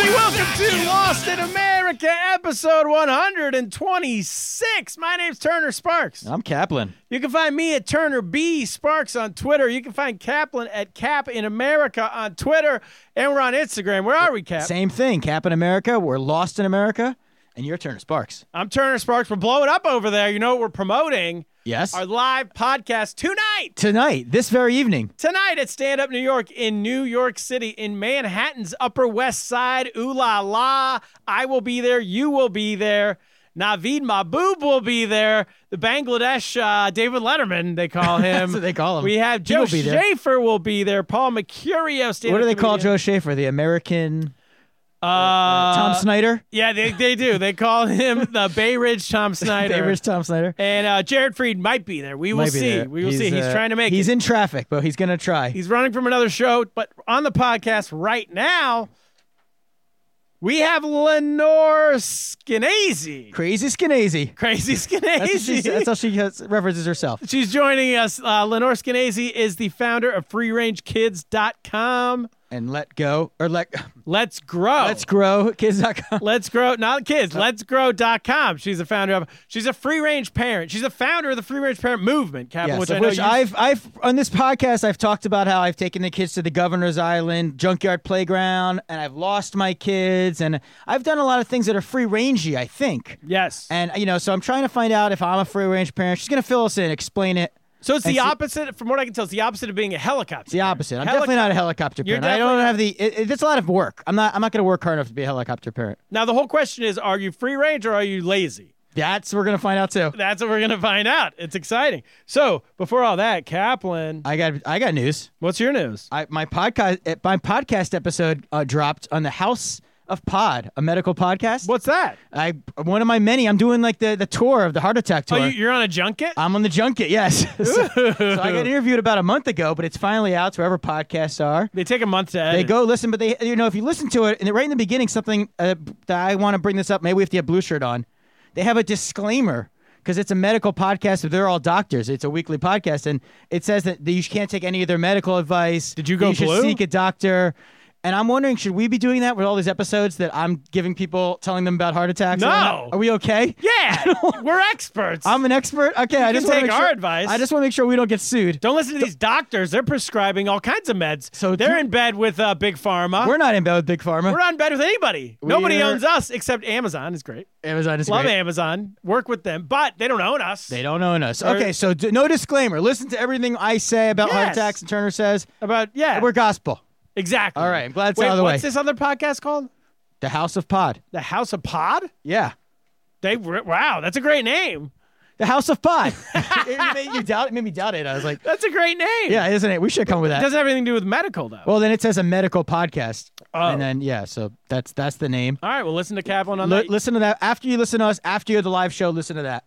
Everybody, welcome to Lost in America, episode 126. My name's Turner Sparks. I'm Kaplan. You can find me at Turner B Sparks on Twitter. You can find Kaplan at Cap in America on Twitter, and we're on Instagram. Where are we, Cap? Same thing. Cap in America. We're lost in America, and you're Turner Sparks. I'm Turner Sparks. We're blowing up over there. You know what we're promoting? Yes. Our live podcast tonight. Tonight, this very evening. Tonight at Stand Up New York in New York City, in Manhattan's Upper West Side. Ooh la la. I will be there. You will be there. Naveed Mahbub will be there. The Bangladesh uh, David Letterman, they call him. That's what they call him. We have Joe will. Schaefer will be there. Paul Mercurio. What do they call. Joe Schaefer? The American Uh, Tom Snyder? Yeah, they, they do. They call him the Bay Ridge Tom Snyder. Favorite Tom Snyder? And uh, Jared Freid might be there. We will see. there. We will see. He's uh, trying to make He's it. in traffic, but he's going to try. He's running from another show, but on the podcast right now, we have Lenore Skenazy. Crazy Skenazy. Crazy That's, Skenazy. that's how she has, references herself. She's joining us. Uh, Lenore Skenazy is the founder of freerangekids.com. And let go, or let, Let's grow. let's grow kids.com. Let's grow, not kids, let's grow.com. She's the founder of, she's a free range parent. She's a founder of the free range parent movement, Captain, Yes, which I know which I've I've on this podcast I've talked about how I've taken the kids to the Governor's Island junkyard playground, and I've lost my kids, and I've done a lot of things that are free rangey. I think, yes. and you know, so I'm trying to find out if I'm a free range parent. She's gonna fill us in, explain it. So it's and the see- opposite, from what I can tell, it's the opposite of being a helicopter. It's the opposite. I'm Helico- definitely not a helicopter parent. I don't have the. It, it- it's a lot of work. I'm not. I'm not gonna work hard enough to be a helicopter parent. Now, the whole question is are you free range or are you lazy? That's we're gonna find out too. That's what we're going to find out. It's exciting. So, before all that, Kaplan, I got. I got news. what's your news? I, my podcast. eh, My podcast episode uh, dropped on the House of Pod, a medical podcast. What's that? I one of my many. I'm doing like the the tour of the heart attack Oh, tour. you, you're on a junket? I'm on the junket. Yes. so, so I got interviewed about a month ago, but it's finally out to wherever podcasts are. they take a month to edit. They go listen, but they you know if you listen to it and right in the beginning something uh, that I want to bring this up. Maybe we have to have blue shirt on. They have a disclaimer because it's a medical podcast. They're all doctors. It's a weekly podcast, and it says that you can't take any of their medical advice. Did you go You should blue? seek a doctor. And I'm wondering, should we be doing that with all these episodes that I'm giving people, telling them about heart attacks? No. Are we okay? Yeah, we're experts. I'm an expert. Okay, I just want to take our sure, advice. I just want to make sure we don't get sued. Don't listen to these doctors. They're prescribing all kinds of meds. So they're do- in bed with uh, big pharma. We're not in bed with big pharma. We're not in bed with anybody. Nobody We're- owns us except Amazon. is great. Amazon is great. Love great. Amazon. Work with them, but they don't own us. They don't own us. Okay, so d- no disclaimer. Listen to everything I say about heart attacks and Turner says. About yeah, We're gospel. Exactly. All right, I'm glad it's Wait, out of the what's way. this other podcast called? The House of Pod. The House of Pod. Yeah. They wow, that's a great name. The House of Pod. it made you doubt it made me doubt it. I was like, That's a great name. yeah, isn't it? We should come with It that. doesn't have anything to do with medical though. Well, then it says a medical podcast. Oh. And then yeah, so that's that's the name. all right, well listen to Kaplan on Li- that. listen to that after you listen to us. After you have the live show, listen to that.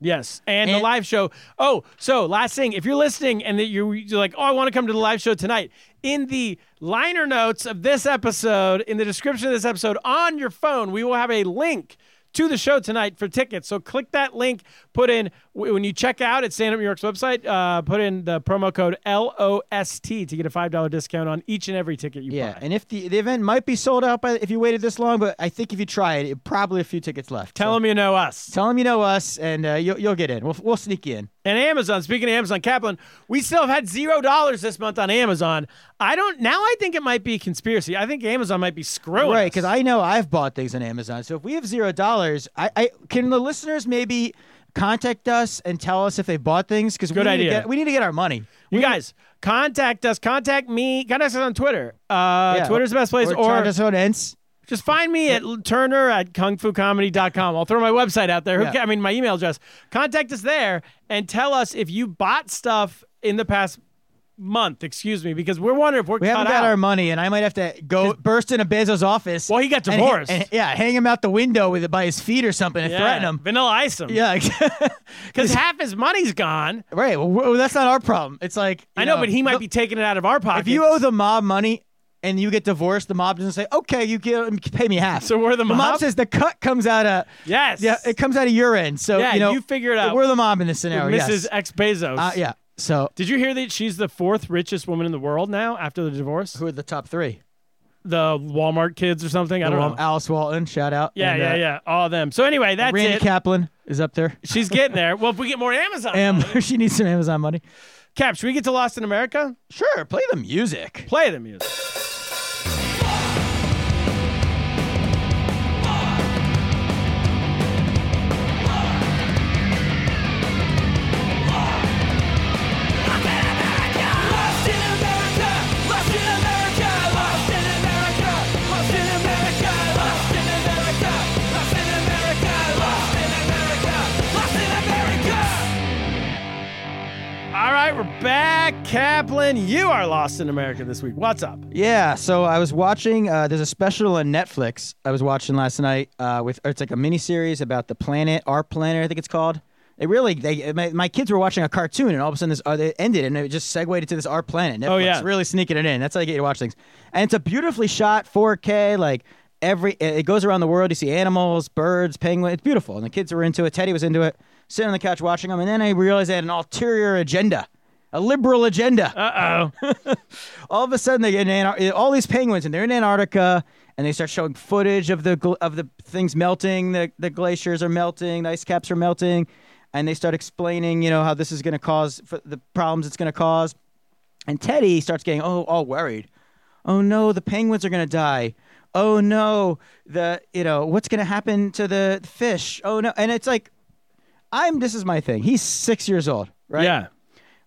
Yes, and, the live show. Oh, so last thing, if you're listening and that you- you're like, oh, I want to come to the live show tonight, in the liner notes of this episode, in the description of this episode on your phone, we will have a link to the show tonight for tickets. So click that link, put in, when you check out at Stand Up New York's website, uh, put in the promo code LOST to get a $5 discount on each and every ticket you buy. Yeah, buy. and if the the event might be sold out by if you waited this long, but I think if you try it, it probably a few tickets left. Tell So them you know us. tell them you know us, and uh, you'll you'll get in. We'll we'll sneak you in. And Amazon, speaking of Amazon, Kaplan, we still have had zero dollars this month on Amazon. I don't now I think it might be a conspiracy. I think Amazon might be screwing. Right, because I know I've bought things on Amazon. So if we have zero dollars, I, I can the listeners maybe contact us and tell us if they bought things because we Good need idea. To get, we need to get our money. you guys contact us, contact me, contact us on Twitter. Uh Yeah, Twitter's the best place, Or, or, charge us on Ense. just find me at Turner at kungfucomedy.com. I'll throw my website out there. Who Yeah. ca- I mean my email address. Contact us there and tell us if you bought stuff in the past month, excuse me, because we're wondering if we're We haven't got out. our money, and I might have to go burst into Bezos' office. Well, he got divorced. and- yeah, hang him out the window with it by his feet or something and yeah. threaten him. Vanilla ice him. Yeah, Because half his money's gone. right. Well, that's not our problem. It's like I know, but he might look, be taking it out of our pocket. If you owe the mob money and you get divorced, the mob doesn't say, "Okay, you give, pay me half." So we're the mob? The mob says the cut comes out of Yes. yeah, it comes out of your end. So Yeah, you know you figure it out. We're the mob in this With scenario. Mrs. Yes. X Bezos. Uh, yeah. So Did you hear that she's the fourth richest woman in the world now after the divorce? who are the top three? The Walmart kids or something? I don't know. Alice Walton, shout out. Yeah, And, yeah, uh, yeah. All of them. So anyway, that's Randy it. Kaplan is up there. She's getting there. Well, if we get more Amazon. Money- she needs some Amazon money. Cap, should we get to Lost in America? Sure, play the music. Play the music. Right, we're back. Kaplan, you are lost in America this week. What's up? Yeah, so I was watching. Uh, there's a special on Netflix I was watching last night. Uh, with it's like a mini series about the planet, our planet, I think it's called. It really, they my, my kids were watching a cartoon, and all of a sudden this uh, it ended, and it just segued into this our planet. Netflix, Oh, yeah. really sneaking it in. That's how you get to watch things, and it's a beautifully shot 4K. Like every, it goes around the world. You see animals, birds, penguins. It's beautiful, and the kids were into it. Teddy was into it, sitting on the couch watching them, and then I realized they had an ulterior agenda, a liberal agenda. Uh oh. all of a sudden they get all these penguins and they're in Antarctica and they start showing footage of the gl- of the things melting the the glaciers are melting the ice caps are melting and they start explaining you know how this is going to cause the problems it's going to cause. And Teddy starts getting oh all worried. Oh no the penguins are going to die. Oh no the you know what's going to happen to the fish? Oh no and it's like I'm this is my thing. He's 6 years old right? Yeah.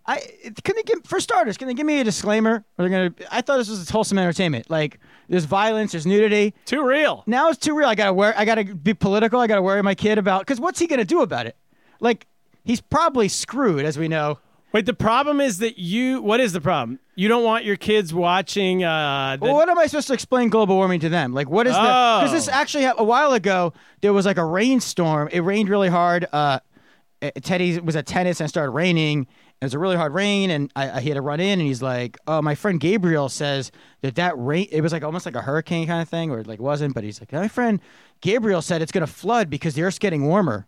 I can they give for starters? Can they give me a disclaimer? Or they're gonna? I thought this was wholesome entertainment. Like there's violence, there's nudity. Too real. Now it's too real. I gotta worry. I gotta be political. I gotta worry my kid about because what's he gonna do about it? Like he's probably screwed, as we know. Wait, the problem is that you. What is the problem? You don't want your kids watching. Uh, the, Well, what am I supposed to explain global warming to them? Like what is the? Because this Oh. actually a while ago there was like a rainstorm. It rained really hard. Uh, uh, Teddy was at tennis and it started raining. It was a really hard rain, and I, I had to run in, and he's like, "Oh, my friend Gabriel says that that rain. It was like almost like a hurricane kind of thing, or it like wasn't, but he's like, my friend Gabriel said it's gonna flood because the Earth's getting warmer.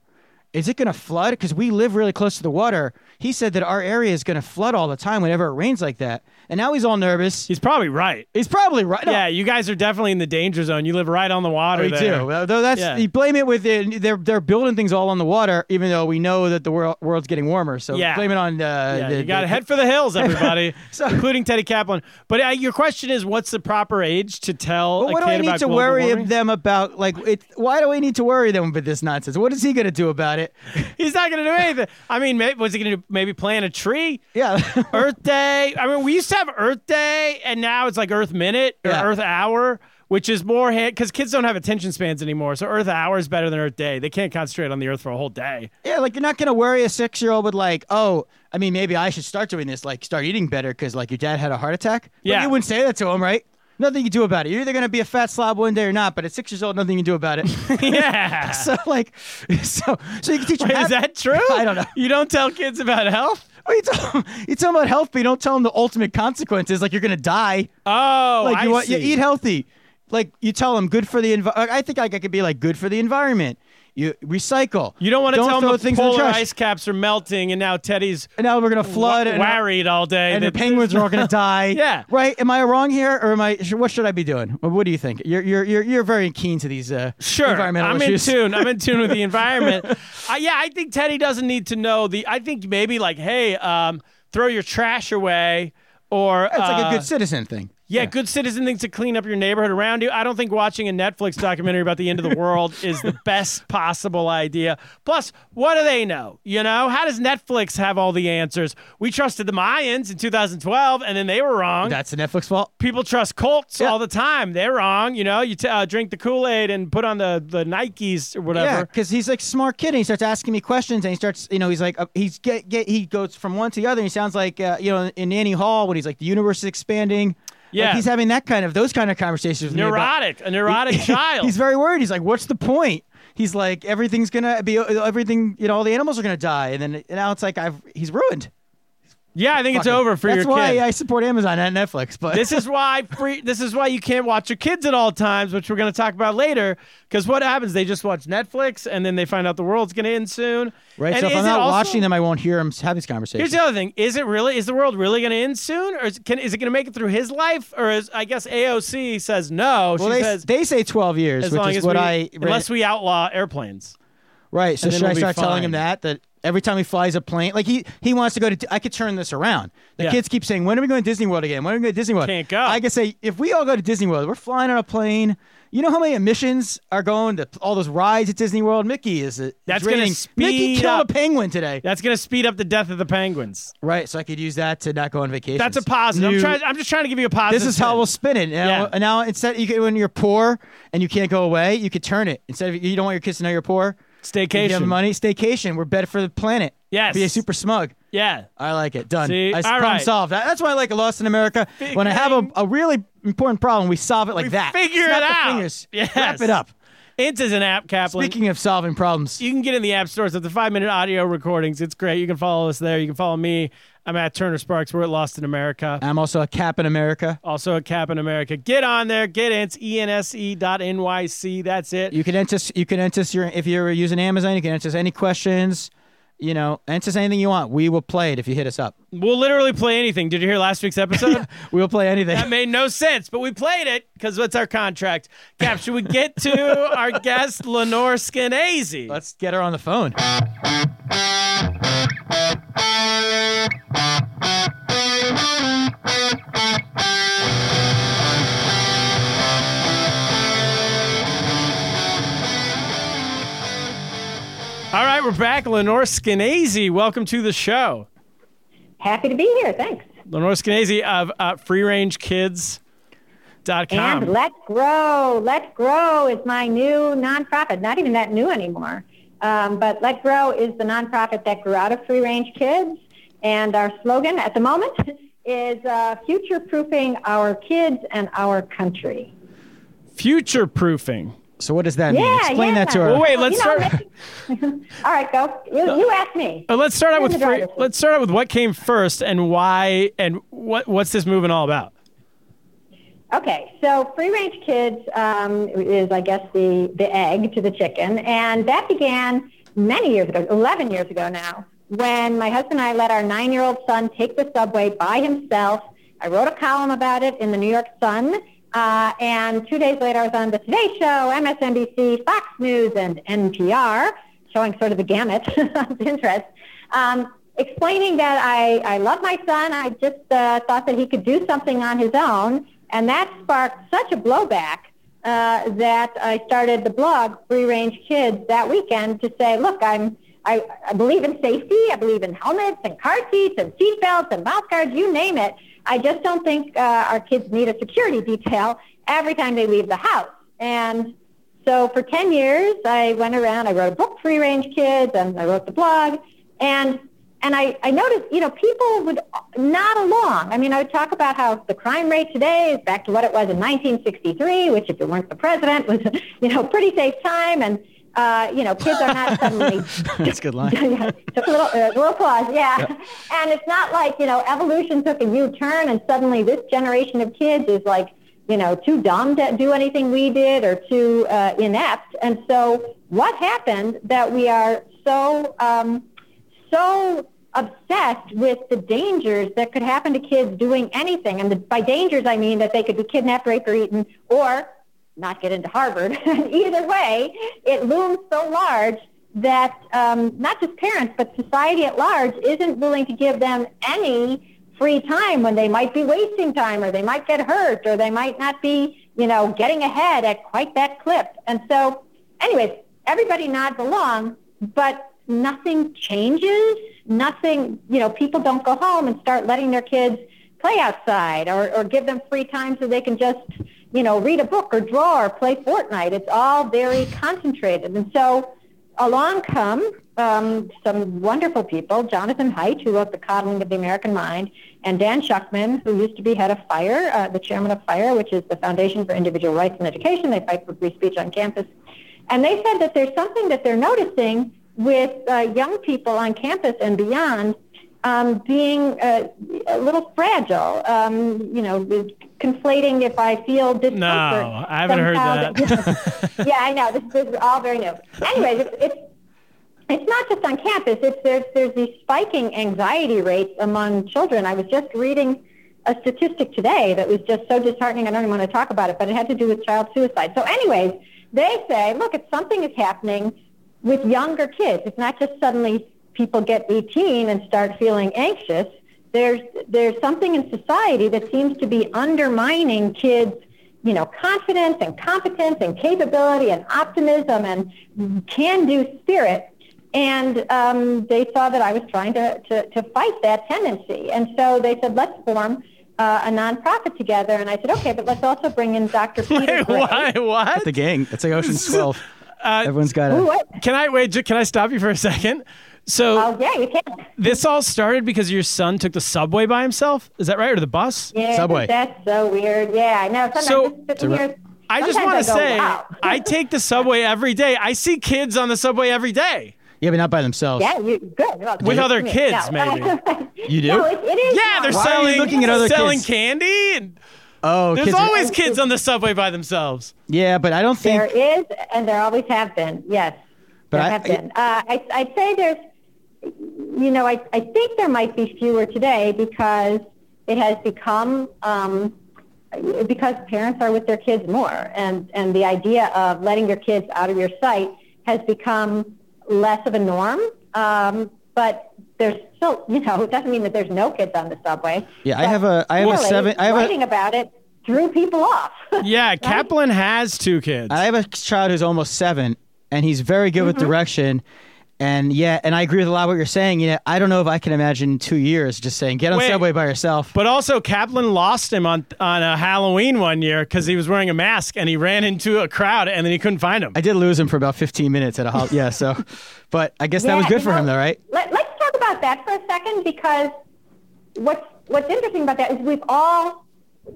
Is it gonna flood? Because we live really close to the water. He said that our area is gonna flood all the time whenever it rains like that, and now he's all nervous. he's probably right. He's probably right. Yeah, you guys are definitely in the danger zone. You live right on the water. we there. do. Though that's Yeah. you blame it with the, they're they're building things all on the water, even though we know that the world world's getting warmer. So Yeah. blame it on uh, Yeah, the, you got to head for the hills, everybody, So- including Teddy Kaplan. But uh, your question is, what's the proper age to tell But what do I need to worry warming? them about? Like, it, why do we need to worry them with this nonsense? What is he going to do about it? He's not going to do anything. I mean, maybe, was he going to maybe plant a tree? Yeah, Earth Day. I mean, we used to have Earth Day, and now it's like Earth Minute or Yeah. Earth Hour, which is more because kids don't have attention spans anymore. So Earth Hour is better than Earth Day. They can't concentrate on the Earth for a whole day. yeah. Like you're not going to worry a six year old with like, oh, I mean, maybe I should start doing this. Like, start eating better because like your dad had a heart attack. But Yeah. you wouldn't say that to him, right? Nothing you do about it. You're either going to be a fat slob one day or not. But at six years old, nothing you can do about it. yeah. so like, so so you can teach. Wait, is that true? I don't know. You don't tell kids about health? You tell, them you tell them about health, but you don't tell them the ultimate consequences. Like you're gonna die. Oh, Like you I want you eat healthy. Like you tell them good for the environment. I think like I could be like good for the environment. You recycle. You don't want to Don't tell them the things in the ice caps are melting, and now Teddy's And now we're gonna flood and, worried all day. and the penguins are all gonna die. Yeah. Right? Am I wrong here, or am I? What should I be doing? What do you think? You're you're you're, you're very keen to these uh, Sure, environmental I'm issues. in tune. I'm in tune with the environment. uh, yeah, I think Teddy doesn't need to know the. I think maybe like, hey, um, throw your trash away, or It's like a uh, good citizen thing. Yeah, good citizen things to clean up your neighborhood around you. I don't think watching a Netflix documentary about the end of the world is the best possible idea. Plus, what do they know? You know, how does Netflix have all the answers? We trusted the Mayans in 2012, and then they were wrong. That's the Netflix fault. People trust cults Yeah. all the time. They're wrong. You know, you t- uh, drink the Kool Aid and put on the the Nikes or whatever. Yeah, because he's like smart kid, and he starts asking me questions, and he starts, you know, he's like, uh, he's get, get, he goes from one to the other. And he sounds like, uh, you know, in Annie Hall when he's like, the universe is expanding. Yeah. like he's having that kind of those kind of conversations. With me about- Neurotic, a neurotic child. He's very worried. He's like, "What's the point?" He's like, "Everything's gonna be everything. You know, all the animals are gonna die." And then and now it's like I've he's ruined. Yeah, I think it's Fucking- over for your. That's your why kid. I support Amazon and Netflix. But this is why free. This is why you can't watch your kids at all times, which we're going to talk about later. Because what happens? They just watch Netflix, and then they find out the world's going to end soon. right. And so if is I'm it not also- watching them, I won't hear them have these conversations. Here's the other thing: is it really? Is the world really going to end soon, or is, can, is it going to make it through his life? Or is I guess AOC says no. well, she they, says they say 12 years, as which long is as what we, I read. unless we outlaw airplanes. Right. So and then should I we'll be start telling him fine. that that every time he flies a plane, like he he wants to go to, I could turn this around. The Yeah. kids keep saying, "When are we going to Disney World again? When are we going to Disney World?" Can't go. I could say, if we all go to Disney World, we're flying on a plane. You know how many emissions are going to all those rides at Disney World? Mickey is uh, it? That's gonna raining. Mickey speed killed up- a penguin today. That's going to speed up the death of the penguins. Right. So I could use that to not go on vacation. That's a positive. I'm trying. I'm just trying to give you a positive. This is how we'll spin it. Now, Yeah. and now instead, you can, when you're poor and you can't go away, you could turn it. Instead of you don't want your kids to know you're poor. You staycation. have money, staycation. We're better for the planet. Yes. Be a super smug. Yeah. I like it. Done. See? I All problem right. solved. That- That's why I like Lost in America. when I have a, a really important problem, we solve it like We that. figure it out. Fingers. Yes. Wrap it up. Ense is an app, Kaplan. Speaking of solving problems, you can get in the app stores at the five minute audio recordings. It's great. You can follow us there. You can follow me. I'm at Turner Sparks. We're at Lost in America. I'm also a cap in America. Also at Cap in America. Get on there. Get in. It's E ense dot NYC. That's it. You can enter. You can enter your if you're using Amazon. You can enter any questions. You know, enter anything you want. We will play it if you hit us up. We'll literally play anything. Did you hear last week's episode? We will play anything. That made no sense, but we played it because it's our contract. Cap, should we get to our guest, Lenore Skenazy? Let's get her on the phone. All right, we're back. Lenore Skenazy, welcome to the show. Happy to be here. Thanks. Lenore Skenazy of uh, freerangekids.com. And Let Grow. Let Grow is my new nonprofit. Not even that new anymore. Um, but Let Grow is the nonprofit that grew out of Free Range Kids. And our slogan at the moment is uh, future-proofing our kids and our country. Future proofing. So what does that mean? Explain yeah. that to her. Well, wait, let's You know, start. maybe- All right, go. You, you ask me. Uh, let's start out with free, let's start out with what came first and why and what what's this movement all about? Okay, so free range kids um, is, I guess, the, the egg to the chicken. And that began many years ago, 11 years ago now, when my husband and I let our nine-year-old son take the subway by himself. I wrote a column about it in the New York Sun. Uh, and two days later, I was on the Today Show, MSNBC, Fox News, and NPR, showing sort of the gamut of interest, um, explaining that I, I love my son. I just uh, thought that he could do something on his own. And that sparked such a blowback uh, that I started the blog Free Range Kids that weekend to say, look, I'm I, I believe in safety. I believe in helmets and car seats and seat belts and mouth guards, you name it. I just don't think uh, our kids need a security detail every time they leave the house. And so for 10 years, I went around, I wrote a book, Free Range Kids, and I wrote the blog. And and I, I noticed, you know, people would nod along. I mean, I would talk about how the crime rate today is back to what it was in 1963, which if it weren't the president was, you know, pretty safe time. And, uh, you know, kids are not suddenly That's a good line. took a little, uh, little pause, yeah. And it's not like, you know, evolution took a U-turn and suddenly this generation of kids is like, you know, too dumb to do anything we did or too uh, inept. And so what happened that we are so, um, so obsessed with the dangers that could happen to kids doing anything. And the, by dangers, I mean that they could be kidnapped, raped, or eaten, or not get into Harvard. Either way, it looms so large that um, not just parents, but society at large isn't willing to give them any free time when they might be wasting time or they might get hurt or they might not be, you know, getting ahead at quite that clip. And so, anyways, everybody nods along, but nothing changes. Nothing, you know, people don't go home and start letting their kids play outside or, or give them free time so they can just, you know, read a book or draw or play Fortnite. It's all very concentrated. And so along come um, some wonderful people, Jonathan Haidt, who wrote The Coddling of the American Mind, and Dan Shuchman, who used to be head of FIRE, uh, the chairman of FIRE, which is the Foundation for Individual Rights in Education. They fight for free speech on campus. And they said that there's something that they're noticing with uh, young people on campus and beyond um, being uh, a little fragile, um, you know, conflating if I feel discomfort. No, I haven't heard that. yeah, I know. This, this is all very new. Anyways, it's, it's it's not just on campus. It's there's there's these spiking anxiety rates among children. I was just reading a statistic today that was just so disheartening. I don't even want to talk about it, but it had to do with child suicide. So, anyways, they say, look, if something is happening with younger kids, it's not just suddenly people get 18 and start feeling anxious. There's there's something in society that seems to be undermining kids you know, confidence and competence and capability and optimism and can-do spirit. And um, they saw that I was trying to, to, to fight that tendency. And so they said, let's form uh, a nonprofit together. And I said, okay, but let's also bring in Dr. Peter Wait, Gray. why? What? The gang. It's like Ocean's Twelve. Uh, Everyone's got Ooh, a. can I wait? Can I stop you for a second? So Oh, yeah, you can. this all started because your son took the subway by himself. Is that right, or the bus? Yeah, Subway. That's so weird. Yeah, I know. Sometimes So- just here, I just want to say, wow. I take the subway every day. I see kids on the subway every day. Yeah, but not by themselves. Yeah, you good. Well, With other kids, no. maybe. You do? No, it, it is. Yeah, they're. Why selling looking at other selling kids? candy, and Oh, there's kids are- always kids on the subway by themselves. Yeah, but I don't think. There is, and there always have been. Yes, But there I- have been. Uh, I, I'd say there's, you know, I, I think there might be fewer today because it has become, um, because parents are with their kids more, and and the idea of letting your kids out of your sight has become less of a norm. Um, but there's still, you know, it doesn't mean that there's no kids on the subway. Yeah, I have a- I have a seven- I have a- writing about it threw people off. Yeah, Kaplan has two kids. I have a child who's almost seven, and he's very good with mm-hmm. direction. And yeah, and I agree with a lot of what you're saying. You know, I don't know if I can imagine two years just saying get on Wait. subway by yourself. But also, Kaplan lost him on on a Halloween one year because he was wearing a mask and he ran into a crowd and then he couldn't find him. I did lose him for about 15 minutes at a hol- yeah. So, but I guess that was good you for him though, right? That for a second because what's what's interesting about that is we've all,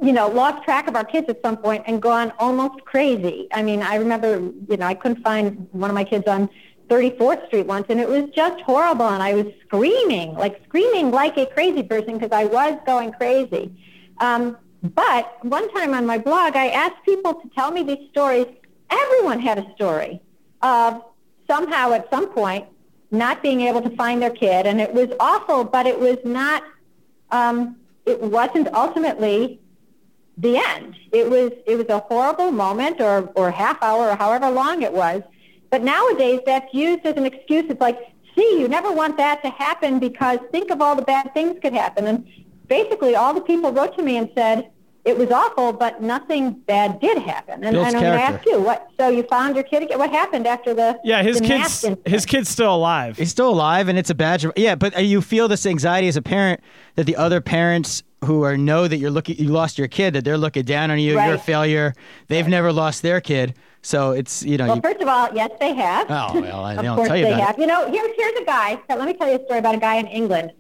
you know, lost track of our kids at some point and gone almost crazy. I mean, I remember, you know, I couldn't find one of my kids on 34th Street once, and it was just horrible, and I was screaming, like screaming like a crazy person because I was going crazy. Um, but one time on my blog, I asked people to tell me these stories. Everyone had a story of somehow at some point not being able to find their kid, and it was awful, but it was not. Um, it wasn't ultimately the end. It was it was a horrible moment, or or half hour, or however long it was. But nowadays, that's used as an excuse. It's like, see, you never want that to happen because think of all the bad things could happen. And basically, all the people wrote to me and said it was awful, but nothing bad did happen. And, Builds and I'm going to ask you, what? So you found your kid again? What happened after the yeah, his the kids his kid's still alive. He's still alive, and it's a badge. Of, yeah, but uh, you feel this anxiety as a parent that the other parents who are know that you're looking, you lost your kid, that they're looking down on you. You're a failure. They've never lost their kid, so it's you know. Well, you, first of all, yes, they have. Oh, well, I- they of don't course tell you they about it. have. You know, here's here's a guy. So let me tell you a story about a guy in England.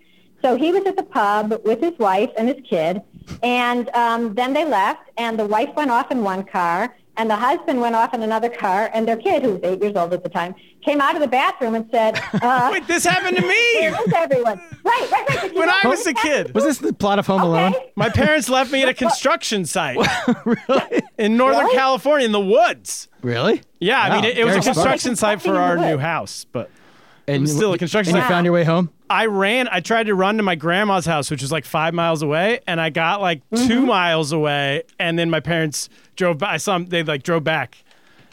So he was at the pub with his wife and his kid, and um, then they left, and the wife went off in one car, and the husband went off in another car, and their kid, who was eight years old at the time, came out of the bathroom and said, uh, Wait, this happened to me everyone?" Right, right, right. When I was a kid. was this the plot of Home Alone? Okay. My parents left me at a construction site really? in Northern Really? California in the woods. Really? Yeah, I mean, it, it was a very smart. construction site for our new house, but And was still a you- construction And you found your way home. I ran. I tried to run to my grandma's house, which was like five miles away, and I got like Mm-hmm. two miles away, and then my parents drove. Back. I saw them. They like drove back,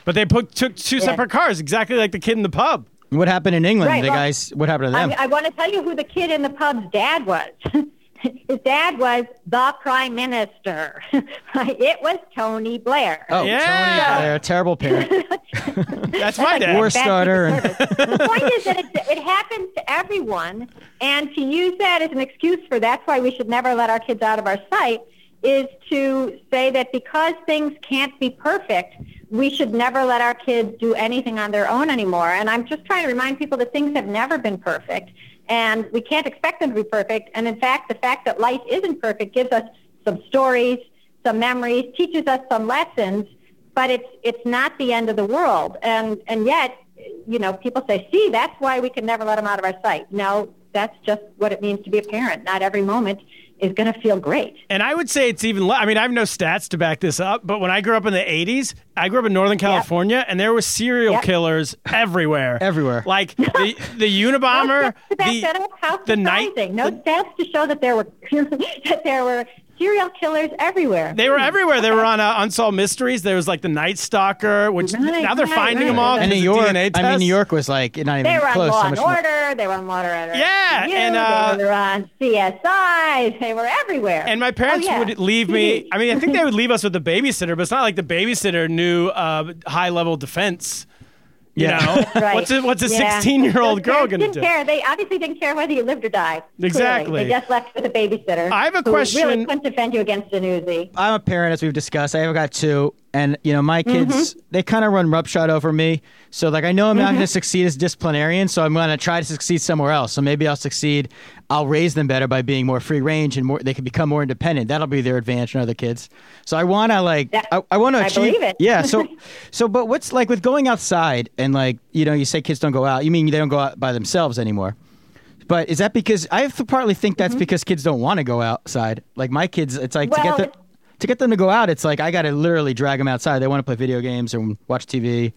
but they put took two separate cars, exactly like the kid in the pub. What happened in England? Right, the well, guys. What happened to them? I, I want to tell you who the kid in the pub's dad was. his dad was the prime minister. It was Tony Blair. Oh, Yeah. Tony Blair, terrible parent. That's my dad. War starter. The point is that it, it happens to everyone, and to use that as an excuse for that's why we should never let our kids out of our sight is to say that because things can't be perfect, we should never let our kids do anything on their own anymore. And I'm just trying to remind people that things have never been perfect, and we can't expect them to be perfect. And in fact, the fact that life isn't perfect gives us some stories, some memories, teaches us some lessons, but it's it's not the end of the world. And and yet, you know, people say, "See, that's why we can never let them out of our sight." No, that's just what it means to be a parent. Not every moment is going to feel great. And I would say it's even. le- I mean, I have no stats to back this up, but when I grew up in the '80s, I grew up in Northern California, and there were serial Yep. killers everywhere. Everywhere. Like the the Unabomber, No stats to back the that the night- surprising. No stats to show that there were that there were serial killers everywhere. They were everywhere. They were on uh, Unsolved Mysteries. There was like the Night Stalker, which Right, now they're right, finding right. them all. and New York, DNA I mean, New York was like not even They were on close. Law how and more- Order. They were on Law and Order. Yeah, You, and, uh, they were on CSI. They were everywhere. And my parents Oh, yeah. would leave me. I mean, I think they would leave us with the babysitter, but it's not like the babysitter knew uh, high level defense. You Yeah. know, Right. what's a, what's a Yeah. 16 year old Those girl going to didn't do? care. They obviously didn't care whether you lived or died. Clearly. Exactly. They just left with a babysitter. I have a who question- Really couldn't defend you against an Uzi. I'm a parent, as we've discussed. I have got two, and you know my kids Mm-hmm. they kind of run roughshod over me. So like I know I'm not going to succeed as disciplinarian, so I'm going to try to succeed somewhere else. So maybe I'll succeed. I'll raise them better by being more free range and more. They can become more independent. That'll be their advantage than other kids. So I want to like That- I, I want to achieve. believe it. Yeah. So so but what's like with going outside and like you know you say kids don't go out. You mean they don't go out by themselves anymore? But is that because I have to partly think that's because kids don't want to go outside? Like my kids, it's like to Mm-hmm. Get them to get them to go out. It's like I got to literally drag them outside. They want to play video games and watch TV.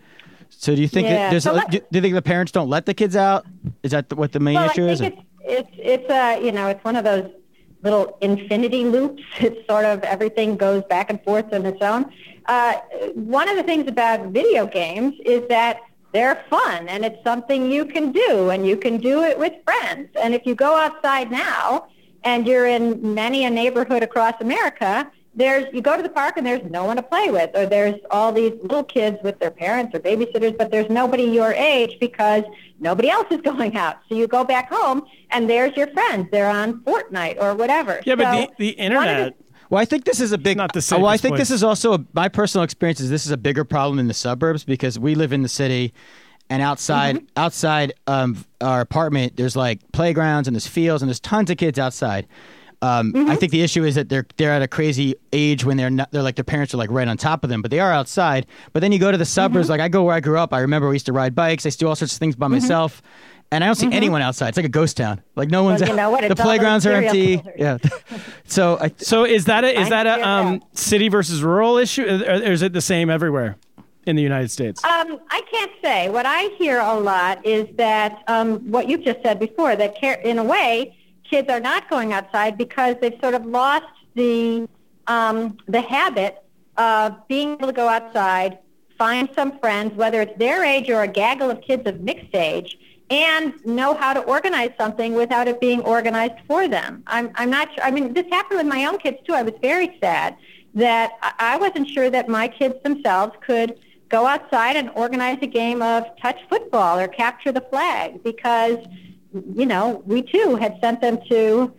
So do you think that Yeah, there's so let- do, do you think the parents don't let the kids out? Is that the, what the main Well, issue I is? it's it's it's uh you know it's one of those little infinity loops. It's sort of everything goes back and forth on its own. Uh, one of the things about video games is that they're fun and it's something you can do and you can do it with friends. And if you go outside now and you're in many a neighborhood across America, there's you go to the park and there's no one to play with or there's all these little kids with their parents or babysitters but there's nobody your age because nobody else is going out so you go back home and there's your friends they're on Fortnite or whatever Yeah, but So the, the one the- internet. Well, I think this is a big. not the same. Well, I safest think this is also a, my personal experience. Is this is a bigger problem in the suburbs because we live in the city, and outside Mm-hmm. outside um, our apartment, there's like playgrounds and there's fields and there's tons of kids outside. Um, Mm-hmm. I think the issue is that they're they're at a crazy age when they're not they're like their parents are like right on top of them, but they are outside. But then you go to the suburbs, Mm-hmm. like I go where I grew up. I remember we used to ride bikes. I used to do all sorts of things by myself. And I don't see anyone outside. It's like a ghost town. Like no one's Mm-hmm. you know what? The It's all those playgrounds are empty. killers. Yeah. so I, So is that a, is I that a um, city versus rural issue, or, or is it the same everywhere in the United States? Um, I can't say. What I hear a lot is that um, what you've just said before, that care, in a way, kids are not going outside because they've sort of lost the um, the habit of being able to go outside, find some friends, whether it's their age or a gaggle of kids of mixed age, and know how to organize something without it being organized for them. I'm, I'm not sure. I mean, this happened with my own kids too. I was very sad that I wasn't sure that my kids themselves could go outside and organize a game of touch football or capture the flag because, you know, we too had sent them to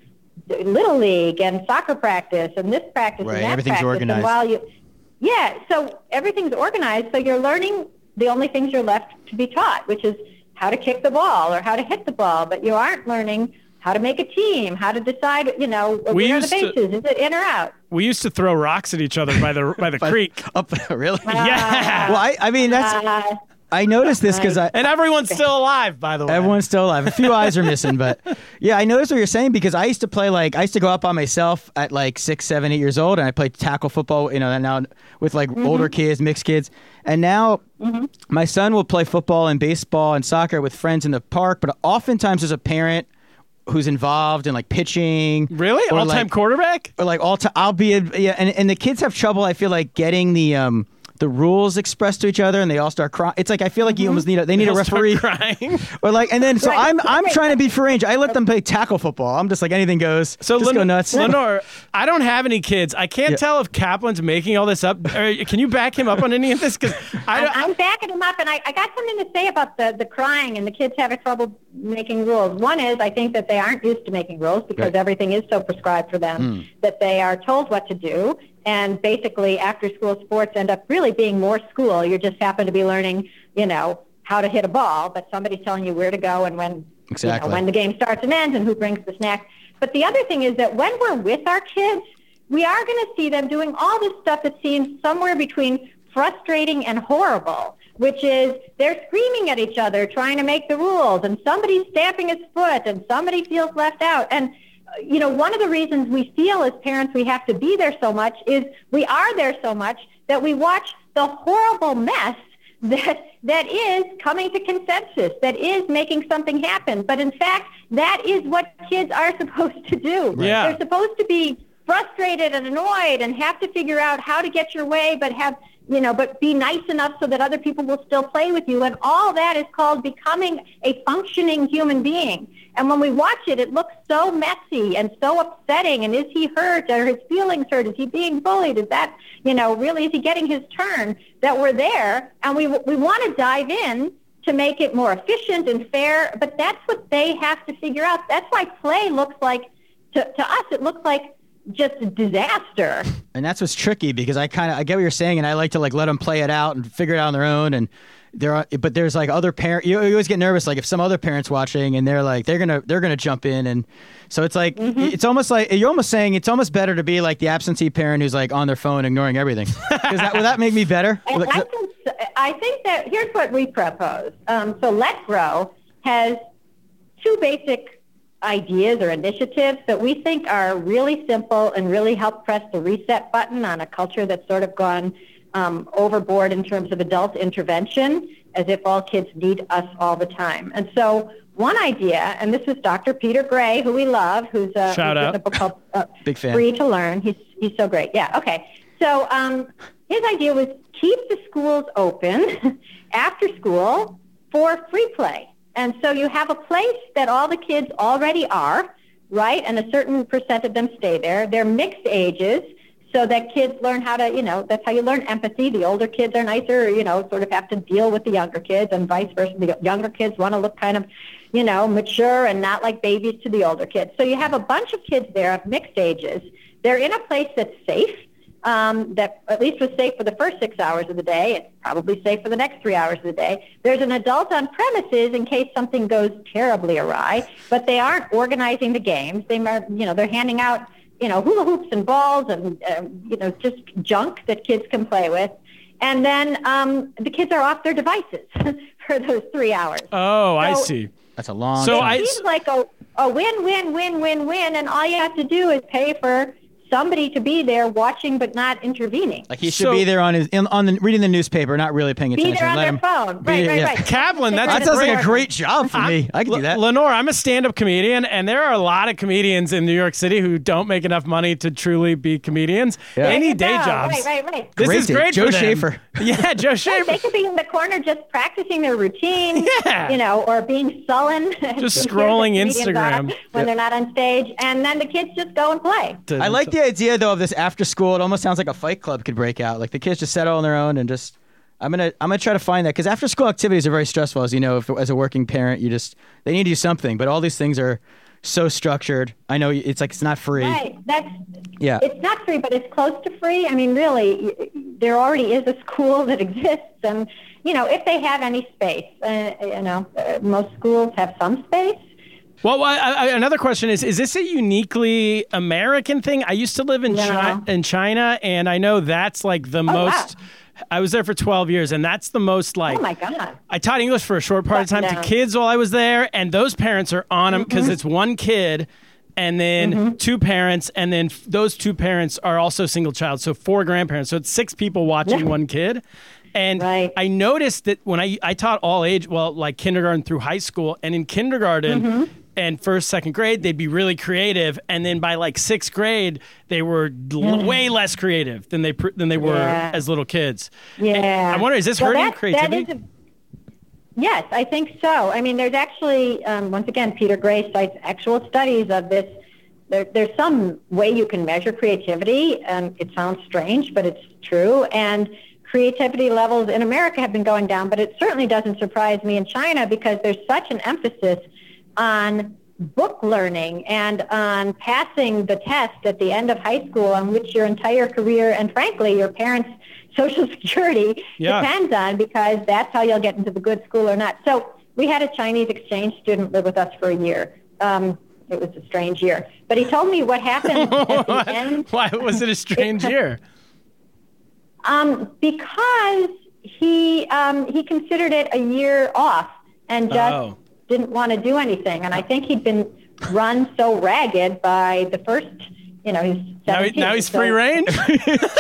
little league and soccer practice and this practice Right, and that everything's practice. organized. And while you, yeah, so everything's organized. So you're learning the only things you're left to be taught, which is how to kick the ball or how to hit the ball, but you aren't learning how to make a team, how to decide, you know, We where are the used to- Is it in or out? we used to throw rocks at each other by the by the creek. up really. Yeah, Well, I, I mean that's Uh, I noticed this because I and everyone's still alive, by the way. everyone's still alive. A few eyes are missing, but yeah, I noticed what you're saying because I used to play like I used to go out by myself at like six, seven, eight years old, and I played tackle football. You know, and now with like older kids, mixed kids, and now my son will play football and baseball and soccer with friends in the park. But oftentimes, there's a parent who's involved in like pitching. really all time like, quarterback. or like all time. I'll be a, yeah, and and the kids have trouble. I feel like getting the um the rules expressed to each other, and they all start crying. It's like I feel like you Mm-hmm. almost need a they need a They'll start referee. crying. Or like, and then so Right. I'm I'm Right. trying to be free range. I let them play tackle football. I'm just like anything goes. So just Len- go nuts. Lenore, I don't have any kids. I can't Yeah. tell if Kaplan's making all this up. Or can you back him up on any of this? Because I don't. I'm backing him up, and I, I got something to say about the, the crying and the kids having trouble making rules. One is I think that they aren't used to making rules because Right. everything is so prescribed for them that they are told what to do. And basically, after school sports end up really being more school. You just happen to be learning, you know, how to hit a ball, but somebody's telling you where to go and when, Exactly. you know, when the game starts and ends and who brings the snack. But the other thing is that when we're with our kids, we are going to see them doing all this stuff that seems somewhere between frustrating and horrible, which is they're screaming at each other, trying to make the rules, and somebody's stamping his foot, and somebody feels left out. And you know, one of the reasons we feel as parents we have to be there so much is we are there so much that we watch the horrible mess that that is coming to consensus, that is making something happen. But in fact, that is what kids are supposed to do. Yeah. They're supposed to be frustrated and annoyed and have to figure out how to get your way, but have you know, but be nice enough so that other people will still play with you. And all that is called becoming a functioning human being. And when we watch it, it looks so messy and so upsetting. And is he hurt? Are his feelings hurt? Is he being bullied? Is that, you know, really, is he getting his turn? That we're there and we, we want to dive in to make it more efficient and fair. But that's what they have to figure out. That's why play looks like, to, to us, it looks like just a disaster. and that's what's tricky because I kind of I get what you're saying, and I like to like let them play it out and figure it out on their own. And there, are, but there's like other parent. You, you always get nervous, like if some other parents watching, and they're like they're gonna they're gonna jump in, and so it's like Mm-hmm. it's almost like you're almost saying it's almost better to be like the absentee parent who's like on their phone ignoring everything. That will that make me better? Like, I think, I think that here's what we propose. Um, so Let Grow has two basic ideas or initiatives that we think are really simple and really help press the reset button on a culture that's sort of gone um, overboard in terms of adult intervention, as if all kids need us all the time. And so one idea, and this is Dr. Peter Gray, who we love, who's, uh, Shout who's out. a book called uh, Big fan. Free to Learn. He's, he's so great. Yeah, okay. So um, his idea was keep the schools open after school for free play. And so you have a place that all the kids already are, right? And a certain percent of them stay there. They're mixed ages so that kids learn how to, you know, that's how you learn empathy. The older kids are nicer, you know, sort of have to deal with the younger kids and vice versa. The younger kids want to look kind of, you know, mature and not like babies to the older kids. So you have a bunch of kids there of mixed ages. They're in a place that's safe um, that at least was safe for the first six hours of the day. It's probably safe for the next three hours of the day. There's an adult on premises in case something goes terribly awry, but they aren't organizing the games. They are, you know, they're handing out, you know, hula hoops and balls and, uh, you know, just junk that kids can play with. And then um, the kids are off their devices for those three hours. Oh, I see. that's a long. So time. I- It seems like a, a win, win, win, win, win, and all you have to do is pay for somebody to be there watching but not intervening. like he should So- be there on his in, on the reading the newspaper, not really paying attention. Be there on Let their phone. be- Right, right, yeah. right. Kaplan, that's That a sounds like a great job for me. I could do that. Lenore, I'm a stand-up comedian, and there are a lot of comedians in New York City who don't make enough money to truly be comedians. Yeah. They There you need day go. jobs. Right, right, right. This Great is great Joe for them. Schaefer. Yeah, Joe Schaefer. They could be in the corner just practicing their routine, Yeah. you know, or being sullen. Just scrolling Instagram. are when they're not on stage, and then the kids just go and play. I like the idea though of this after school. It almost sounds like a fight club could break out. Like the kids just settle on their own and just. I'm gonna I'm gonna try to find that because after school activities are very stressful, as you know. If, as a working parent, you just they need to do something, but all these things are so structured. I know it's like it's not free. Right. That's Yeah. It's not free, but it's close to free. I mean, really, there already is a school that exists, and you know, if they have any space, uh, you know, uh, most schools have some space. Well, I, I, another question is: Is this a uniquely American thing? I used to live in No. China, in China, and I know that's like the most. wow. I was there for 12 years, and that's the most like. Oh my God. I taught English for a short part of time Button to kids while I was there, and those parents are on them because Mm-hmm. it's one kid and then two parents, and then f- those two parents are also single child, so four grandparents. So it's six people watching Yeah. one kid. And Right. I noticed that when I, I taught all age, well, like kindergarten through high school, and in kindergarten, Mm-hmm. And first, second grade, they'd be really creative, and then by like sixth grade, they were l- way less creative than they pr- than they were Yeah. as little kids. Yeah. And I wonder, is this Well, hurting creativity? That is a, yes, I think so. I mean, there's actually, um, once again, Peter Gray cites actual studies of this. There, there's some way you can measure creativity, and it sounds strange, but it's true. And creativity levels in America have been going down, but it certainly doesn't surprise me in China because there's such an emphasis on book learning and on passing the test at the end of high school on which your entire career and frankly your parents social security Yeah. depends on because that's how you'll get into the good school or not so we had a chinese exchange student live with us for a year um, it was a strange year but he told me what happened at the end Why was it a strange year? um, because he um, he considered it a year off and just Oh. Didn't want to do anything. And I think he'd been run so ragged by the first, you know, he's Now, he, 17, now he's so- free range.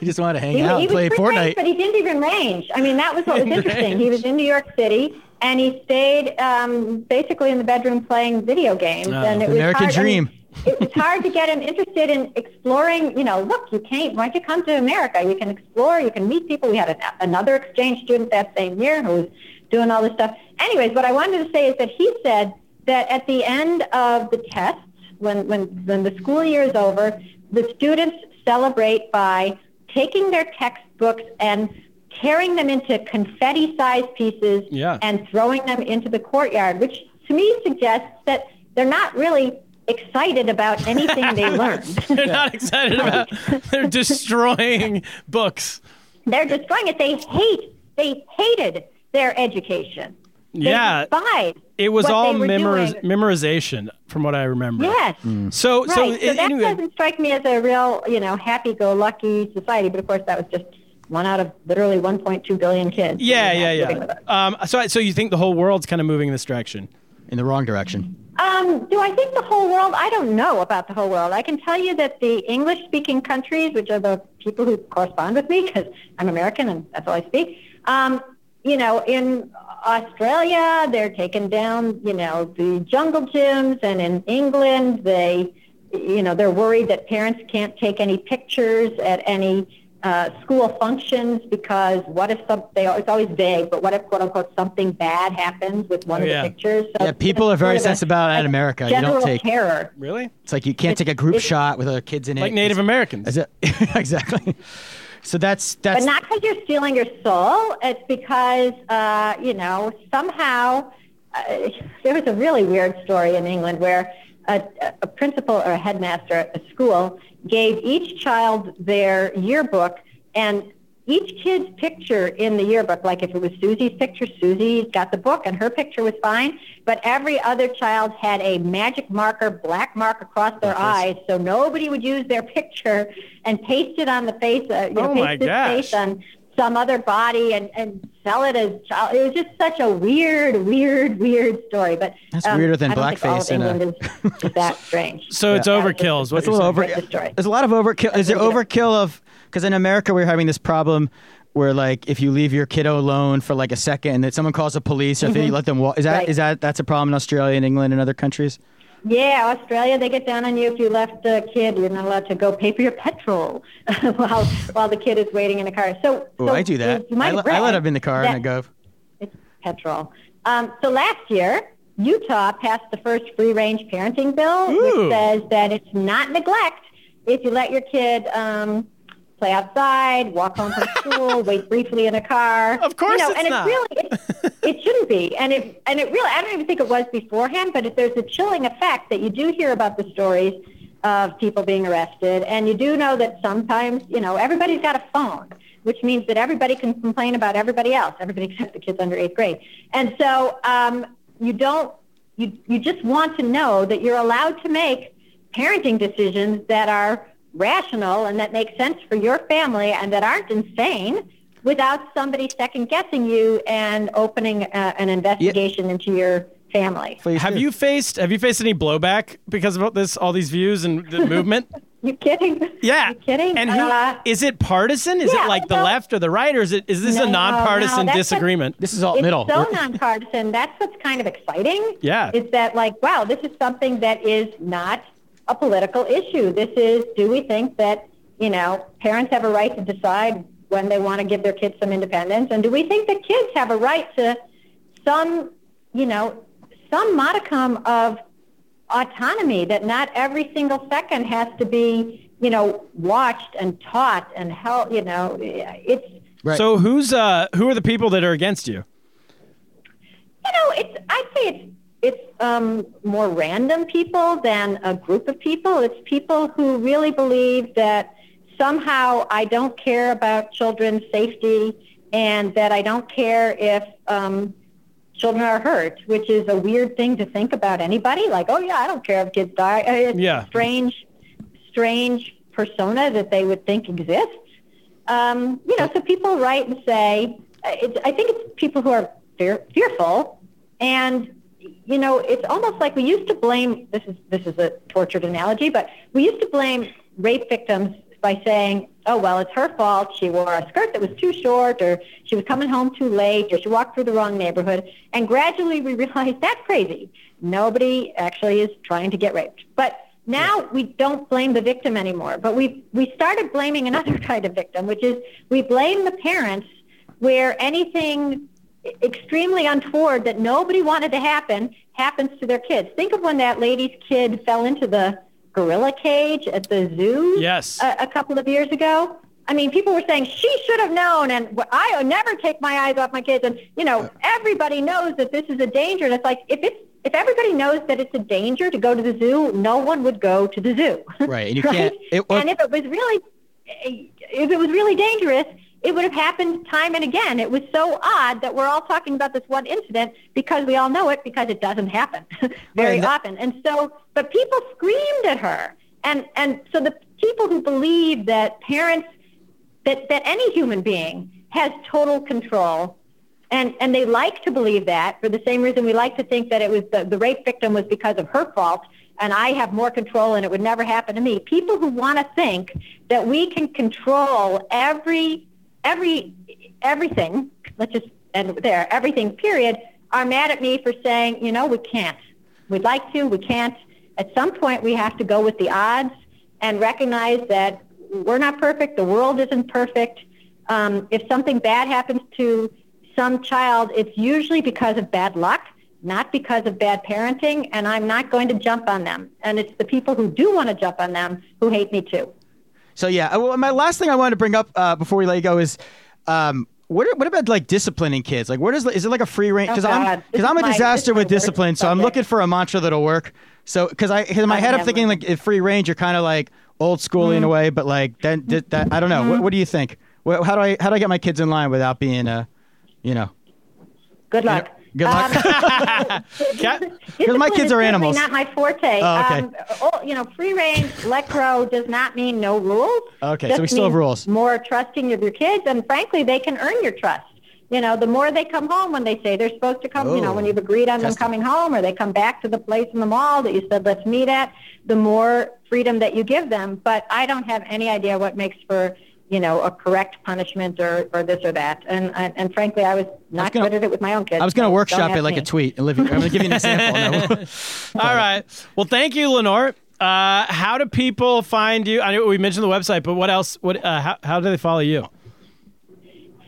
He just wanted to hang He, out he and play was free range, Fortnite. but he didn't even range. I mean, that was what was interesting. range. He was in New York City. And he stayed um, basically in the bedroom playing video games, Oh. and it was American hard. I mean, dream. it was hard to get him interested in exploring. You know, look, you can't. Why don't you come to America? You can explore. You can meet people. We had a, another exchange student that same year who was doing all this stuff. Anyways, what I wanted to say is that he said that at the end of the tests, when when when the school year is over, the students celebrate by taking their textbooks and tearing them into confetti-sized pieces Yeah. and throwing them into the courtyard, which to me suggests that they're not really excited about anything they learned. They're not excited about. They're destroying books. They're destroying it. They hate. They hated their education. They Yeah. despised It was all memoriz- memorization, from what I remember. Yes. So, Right. so, So, a- that anyway, doesn't strike me as a real, you know, happy-go-lucky society. But of course, that was just one out of literally 1.2 billion kids. yeah, yeah, yeah. Um, so, so you think the whole world's kind of moving in this direction? in the wrong direction. Um, do I think the whole world? I don't know about the whole world. I can tell you that the English-speaking countries, which are the people who correspond with me, because I'm American and that's all I speak. Um, you know, in Australia, they're taking down, you know, the jungle gyms, and in England, they, you know, they're worried that parents can't take any pictures at any uh, school functions because what if some, they, it's always vague, but what if quote unquote something bad happens with one Oh, of yeah. the pictures? So Yeah, people are very sort of a- sensitive about that in a America. You don't General take- terror. Really? It's like you can't take a group shot with other kids in it. Like Native It's- Americans. Is it exactly? So that's that's But not because you're stealing your soul. It's because, uh, you know, somehow uh, there was a really weird story in England where a, a principal or a headmaster at a school gave each child their yearbook and each kid's picture in the yearbook, like if it was Susie's picture, Susie got the book and her picture was fine, but every other child had a magic marker, black mark across their eyes, so nobody would use their picture and paste it on the face, uh, you know, Oh, paste my this gosh. face on some other body and, and sell it as child. It was just such a weird, weird, weird story. But That's um, weirder than I don't think all of blackface in a- is, is that strange. So it's Yeah. overkill. Is what a little over. There's a lot of overkill. Is there overkill of? Because in America we're having this problem where like if you leave your kiddo alone for like a second and then someone calls the police or if you let them walk, is that is Right. that that's a problem in Australia and England and other countries? Yeah, Australia, they get down on you if you left the kid. You're not allowed to go pay for your petrol while while the kid is waiting in a car. So, Oh, so I do that. You might I, let- I let them in the car and I go. It's petrol. Um, so last year, Utah passed the first free-range parenting bill, Ooh. which says that it's not neglect if you let your kid um, play outside, walk home from school, wait briefly in a car. Of course you know, it's and not. It really, it, it shouldn't be, and it and it really, I don't even think it was beforehand, but it, there's a chilling effect that you do hear about the stories of people being arrested, and you do know that sometimes, you know, everybody's got a phone, which means that everybody can complain about everybody else, everybody except the kids under eighth grade, and so um, you don't, you you just want to know that you're allowed to make parenting decisions that are rational and that make sense for your family and that aren't insane without somebody second guessing you and opening uh, an investigation into your family. Please Have do. you faced Have you faced any blowback because of this, all these views and the movement? You kidding? Yeah. You kidding? And who Uh, is it partisan? Is yeah, it like the no. left or the right, or is it is this No, a no, nonpartisan that's a- disagreement? This is all it's middle. so We're- nonpartisan. That's what's kind of exciting. Yeah. Is that like, wow, this is something that is not a political issue. This is, do we think that, you know, parents have a right to decide when they want to give their kids some independence? And do we think that kids have a right to some, you know, some modicum of autonomy that not every single second has to be, you know, watched and taught and held, you know, it's, Right. So who's uh who are the people that are against you? you know, it's I'd say it's it's um, more random people than a group of people. It's people who really believe that somehow I don't care about children's safety and that I don't care if um, children are hurt, which is a weird thing to think about anybody. Like, oh yeah, I don't care if kids die. Uh, It's Yeah. a strange, strange persona that they would think exists. Um, you know, so people write and say, uh, it's, I think it's people who are fear, fearful, and you know, it's almost like we used to blame. This is this is a tortured analogy, but we used to blame rape victims by saying, "Oh well, it's her fault. She wore a skirt that was too short, or she was coming home too late, or she walked through the wrong neighborhood." And gradually, we realized that's crazy. Nobody actually is trying to get raped, but now we don't blame the victim anymore, but we we started blaming another kind of victim, which is we blame the parents where anything extremely untoward that nobody wanted to happen happens to their kids. Think of when that lady's kid fell into the gorilla cage at the zoo Yes. a, a couple of years ago. I mean, people were saying she should have known, and I never take my eyes off my kids. And you know, everybody knows that this is a danger. And it's like if it's if everybody knows that it's a danger to go to the zoo, no one would go to the zoo. Right, and you can't- it- and if it was really, if it was really dangerous, it would have happened time and again. It was so odd that we're all talking about this one incident because we all know it because it doesn't happen very often. And so, but people screamed at her, and and so the people who believe that parents that, that any human being has total control. And, and they like to believe that for the same reason we like to think that it was the, the rape victim was because of her fault and I have more control and it would never happen to me. People who want to think that we can control every, every, everything, let's just end there, everything period, are mad at me for saying, you know, we can't. We'd like to, we can't. At some point we have to go with the odds and recognize that we're not perfect. The world isn't perfect. Um, if something bad happens to some child, it's usually because of bad luck, not because of bad parenting. And I'm not going to jump on them. And it's the people who do want to jump on them who hate me too. So yeah, uh, well, my last thing I wanted to bring up uh, before we let you go is, um, what what about like disciplining kids? Like, where does is it like a free range? Oh, Because I'm because I'm a my- disaster with discipline, so I'm looking for a mantra that'll work. So because I cause in my I head I'm thinking like if free range, you're kind of like old schooly Mm-hmm. in a way, but like then that, that I don't know. What, what do you think? What, how do I how do I get my kids in line without being uh, you know? Good luck. Good luck. Cat- Discipline my kids are certainly animals. Not my forte. Oh, okay. um, oh, you know, free range, let grow does not mean no rules. Okay, Just so we still have rules. More trusting of your kids, and frankly, they can earn your trust. You know, the more they come home when they say they're supposed to come, you know, Oh. when you've agreed on them coming home, or they come back to the place in the mall that you said let's meet at, the more freedom that you give them. But I don't have any idea what makes for you know a correct punishment or, or this or that. And, and and frankly, I was not gonna- good at it with my own kids. I was going to so workshop it like me. a tweet. And live, I'm going to give you an example. No. All right. Well, thank you, Lenore. Uh, how do people find you? I know we mentioned the website, but what else? What? Uh, how, how do they follow you?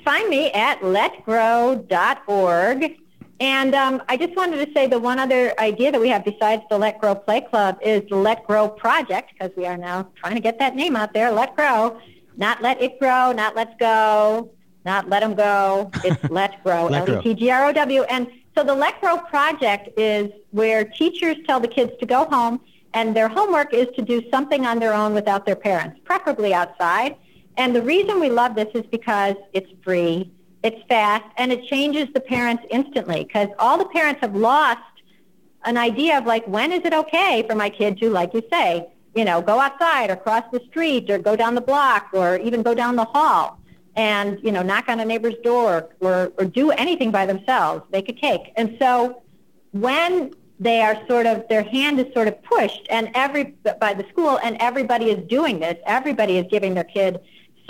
find me at letgrow.org. And um, I just wanted to say the one other idea that we have besides the Let Grow Play Club is the Let Grow Project, because we are now trying to get that name out there, Let Grow. Not Let It Grow, not Let's Go, not Let Them Go. It's Let Grow, Let Grow. L-E-T-G-R-O-W. And so the Let Grow Project is where teachers tell the kids to go home, and their homework is to do something on their own without their parents, preferably outside. And the reason we love this is because it's free, it's fast, and it changes the parents instantly because all the parents have lost an idea of like, when is it okay for my kid to, like you say, you know, go outside or cross the street or go down the block or even go down the hall and, you know, knock on a neighbor's door or, or do anything by themselves, bake a cake. And so when they are sort of their hand is sort of pushed and every by the school and everybody is doing this everybody is giving their kid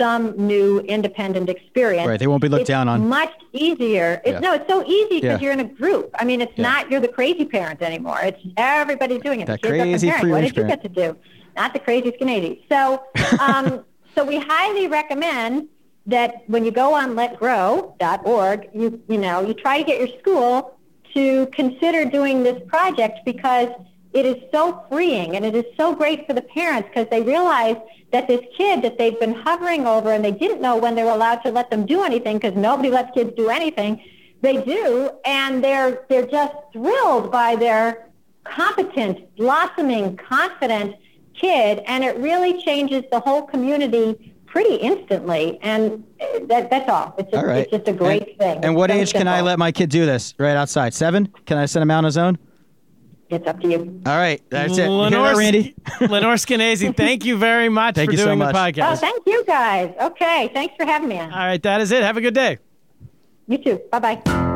some new independent experience Right, they won't be looked it's down on. much easier it's Yeah. no it's so easy because Yeah. you're in a group i mean it's Yeah. not you're the crazy parent anymore it's everybody's doing it That the kids crazy are free what did you parent. get to do not the crazy skinny so um, so we highly recommend that when you go on letgrow.org you you know you try to get your school to consider doing this project because it is so freeing and it is so great for the parents because they realize that this kid that they've been hovering over and they didn't know when they were allowed to let them do anything because nobody lets kids do anything they do and they're they're just thrilled by their competent blossoming confident kid and it really changes the whole community pretty instantly and that, that's all it's just, All right. it's just a great and, thing And what so age can I let my kid do this? Right outside, seven? Can I send him out on his own? it's up to you All right, that's it. Lenore, that, Randy? Lenore Skenazy, thank you very much Thank for you so doing much. the oh thank you guys okay thanks for having me on All right, that is it. Have a good day. you too bye-bye We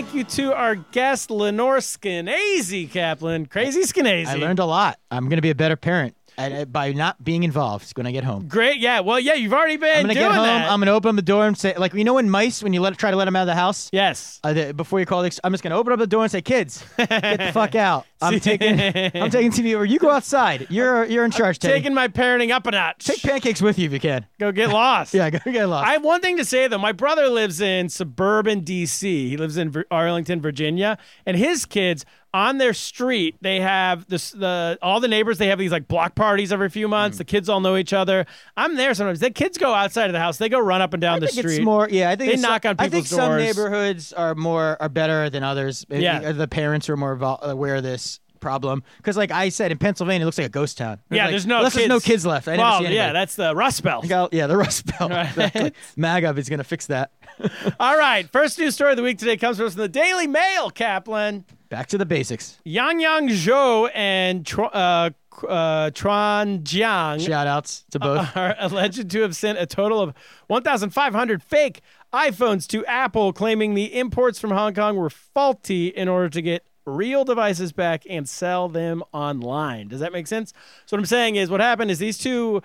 Thank you to our guest, Lenore Skenazy, Kaplan. Crazy Skenazy. I learned a lot. I'm going to be a better parent and, uh, by not being involved when I get home. Great. Yeah. Well, yeah, you've already been I'm gonna get home. that. I'm gonna open up the door and say, like, you know, when mice, when you let try to let them out of the house, yes. uh, the, before you call, the, I'm just gonna open up the door and say, kids, get the fuck out. I'm taking, I'm taking TV over. You go outside. You're, you're in charge. Teddy. Taking my parenting up a notch. Take pancakes with you if you can. Go get lost. Yeah, go get lost. I have one thing to say though. My brother lives in suburban DC. He lives in Arlington, Virginia, and his kids on their street they have this the all the neighbors they have these like block parties every few Mm. months. The kids all know each other. I'm there sometimes. The kids go outside of the house. They go run up and down I the think street. it's more. Yeah, I think They it's knock on I think people's some neighborhoods are more are better than others. Maybe Yeah. the parents are more aware of this problem because, like I said, in Pennsylvania, it looks like a ghost town. yeah, like, there's no unless kids. there's no kids left. I well, see yeah, that's the Rust Belt. I yeah, the Rust Belt. Right. Exactly. MAGA is going to fix that. All right, first news story of the week today comes from us from the Daily Mail. Kaplan. Back to the basics. Yang Yang Zhou and Tr- uh, uh, Tron Jiang Shout outs to both. are alleged to have sent a total of 1,500 fake iPhones to Apple, claiming the imports from Hong Kong were faulty in order to get real devices back and sell them online. Does that make sense? So, what I'm saying is, what happened is these two.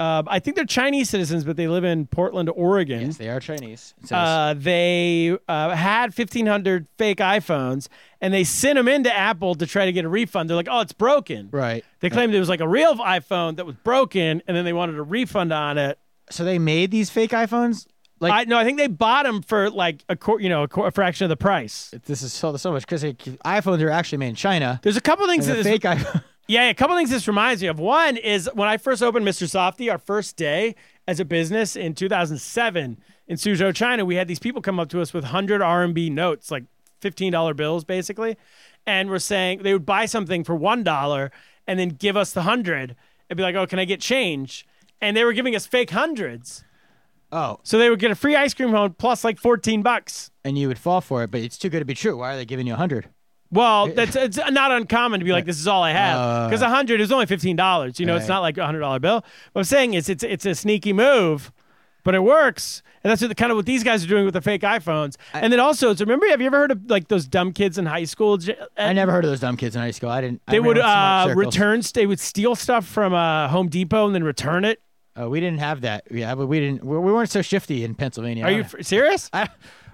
Uh, I think they're Chinese citizens, but they live in Portland, Oregon. yes, they are Chinese. Uh, they uh, had 1,500 fake iPhones and they sent them into Apple to try to get a refund. They're like, oh, it's broken. right. They claimed it was like a real iPhone that was broken and then they wanted a refund on it. So they made these fake iPhones. Like I, no, I think they bought them for like a quar- you know a, quar- a fraction of the price. this is so so much because iPhones are actually made in China. There's a couple things that fake iPhone. Yeah, a couple things this reminds me of. One is when I first opened Mr. Softee, our first day as a business in 2007 in Suzhou, China, we had these people come up to us with 100 RMB notes, like $15 bills basically, and we're saying they would buy something for $1 and then give us the 100 and be like, "Oh, can I get change?" And they were giving us fake hundreds. Oh, So they would get a free ice cream cone plus like 14 bucks. and you would fall for it, but it's too good to be true. Why are they giving you a hundred? Well, that's it's not uncommon to be like, this is all I have because a hundred is only fifteen dollars. You know, it's Uh. Right. not like a hundred dollar bill. What I'm saying is, it's it's a sneaky move, but it works, and that's what the, kind of what these guys are doing with the fake iPhones. and then also, so remember, have you ever heard of like those dumb kids in high school? J- I never heard of those dumb kids in high school. I didn't. I They ran would with smart uh, circles. return. They would steal stuff from uh, Home Depot and then return it. Uh, we didn't have that. Yeah, but we didn't. We, we weren't so shifty in Pennsylvania. Are you f- serious?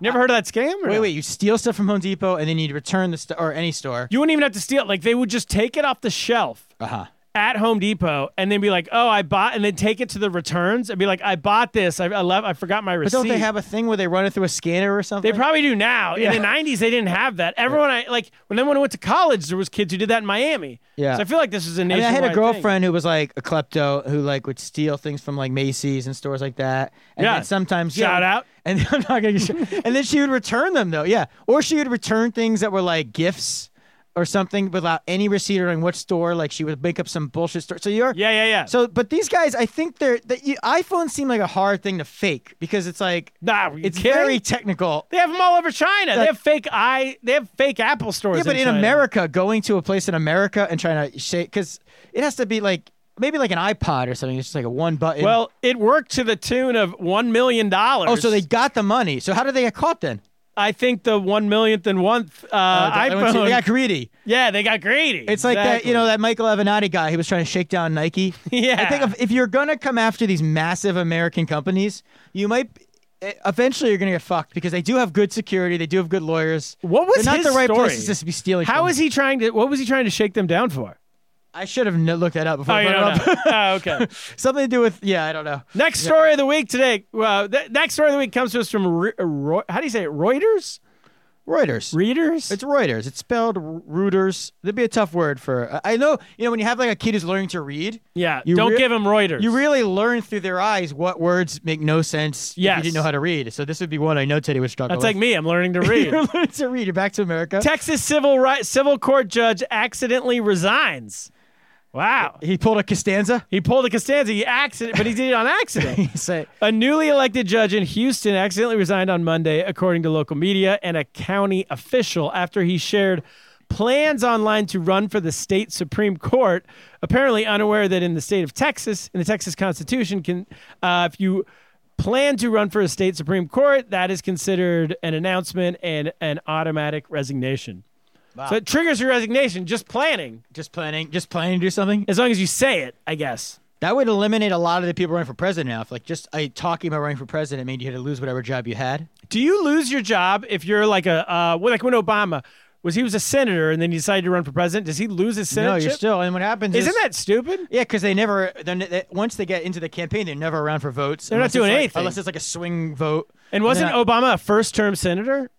Never heard of that scam? or Wait, no? wait. You steal stuff from Home Depot and then you'd return the st- or any store. You wouldn't even have to steal it. Like they would just take it off the shelf. Uh huh. At Home Depot and then be like, "Oh, I bought," and then take it to the returns and be like, "I bought this. I, I left. I forgot my receipt." But don't they have a thing where they run it through a scanner or something? They probably do now. Yeah. In the '90s, they didn't have that. Everyone, I like when then when I went to college, there was kids who did that in Miami. Yeah. So I feel like this is a a I mean, I had a thing. girlfriend who was like a klepto who like would steal things from like Macy's and stores like that. And Yeah. then sometimes Shout yeah, out. And I'm not gonna. Get and then she would return them though. Yeah. Or she would return things that were like gifts. Or something without any receipt or in what store. Like she would make up some bullshit story. So you're Yeah, yeah, yeah. So, but these guys, I think they're the you, iPhones seem like a hard thing to fake because it's like nah, it's kidding? very technical. They have them all over China. they have fake i. They have fake Apple stores. Yeah, but in China. America, going to a place in America and trying to shake because it has to be like maybe like an iPod or something. It's just like a one button. Well, it worked to the tune of one million dollars. oh, so they got the money. So how did they get caught then? I think the one millionth and one uh, Uh, they to- iPhone. they got greedy. yeah, they got greedy. It's like that, you know, that Michael Avenatti guy. He was trying to shake down Nike. Yeah. I think if, if you're gonna come after these massive American companies, you might. eh, Eventually, you're gonna get fucked because they do have good security. They do have good lawyers. What was They're not the right story? places to be stealing. How is he trying to? What was he trying to shake them down for? I should have looked that up before. Oh, I brought it up. oh, okay. Something to do with yeah, I don't know. Next story of the week today. Well, the next story of the week comes to us from Re- Ro- how do you say it? Reuters. Reuters. Readers. It's Reuters. It's spelled Reuters. That'd be a tough word for. I know. You know when you have like a kid who's learning to read. yeah. You don't re- give him Reuters. You really learn through their eyes what words make no sense if you didn't know how to read. So this would be one I know Teddy would struggle That's like me. I'm learning to read. You're learning to read. You're back to America. Texas civil right civil court judge accidentally resigns. Wow. he pulled a Costanza. He pulled a Costanza. He accident, but he did it on accident. Say, A newly elected judge in Houston accidentally resigned on Monday, according to local media and a county official, after he shared plans online to run for the state Supreme Court, apparently unaware that in the state of Texas, in the Texas Constitution, can uh, if you plan to run for a state Supreme Court, that is considered an announcement and an automatic resignation. So it triggers your resignation just planning, just planning, just planning to do something. as long as you say it, I guess. That would eliminate a lot of the people running for president now. If like just uh, talking about running for president made you had to lose whatever job you had. Do you lose your job if you're like a uh, like when Obama was he was a senator and then he decided to run for president? Does he lose his senator? No, you're still. And what happens Isn't is, that stupid? Yeah, because they never. Then they, once they get into the campaign, they're never around for votes. They're not unless it's doing like- anything. unless it's like a swing vote. And wasn't then I- Obama a first-term senator?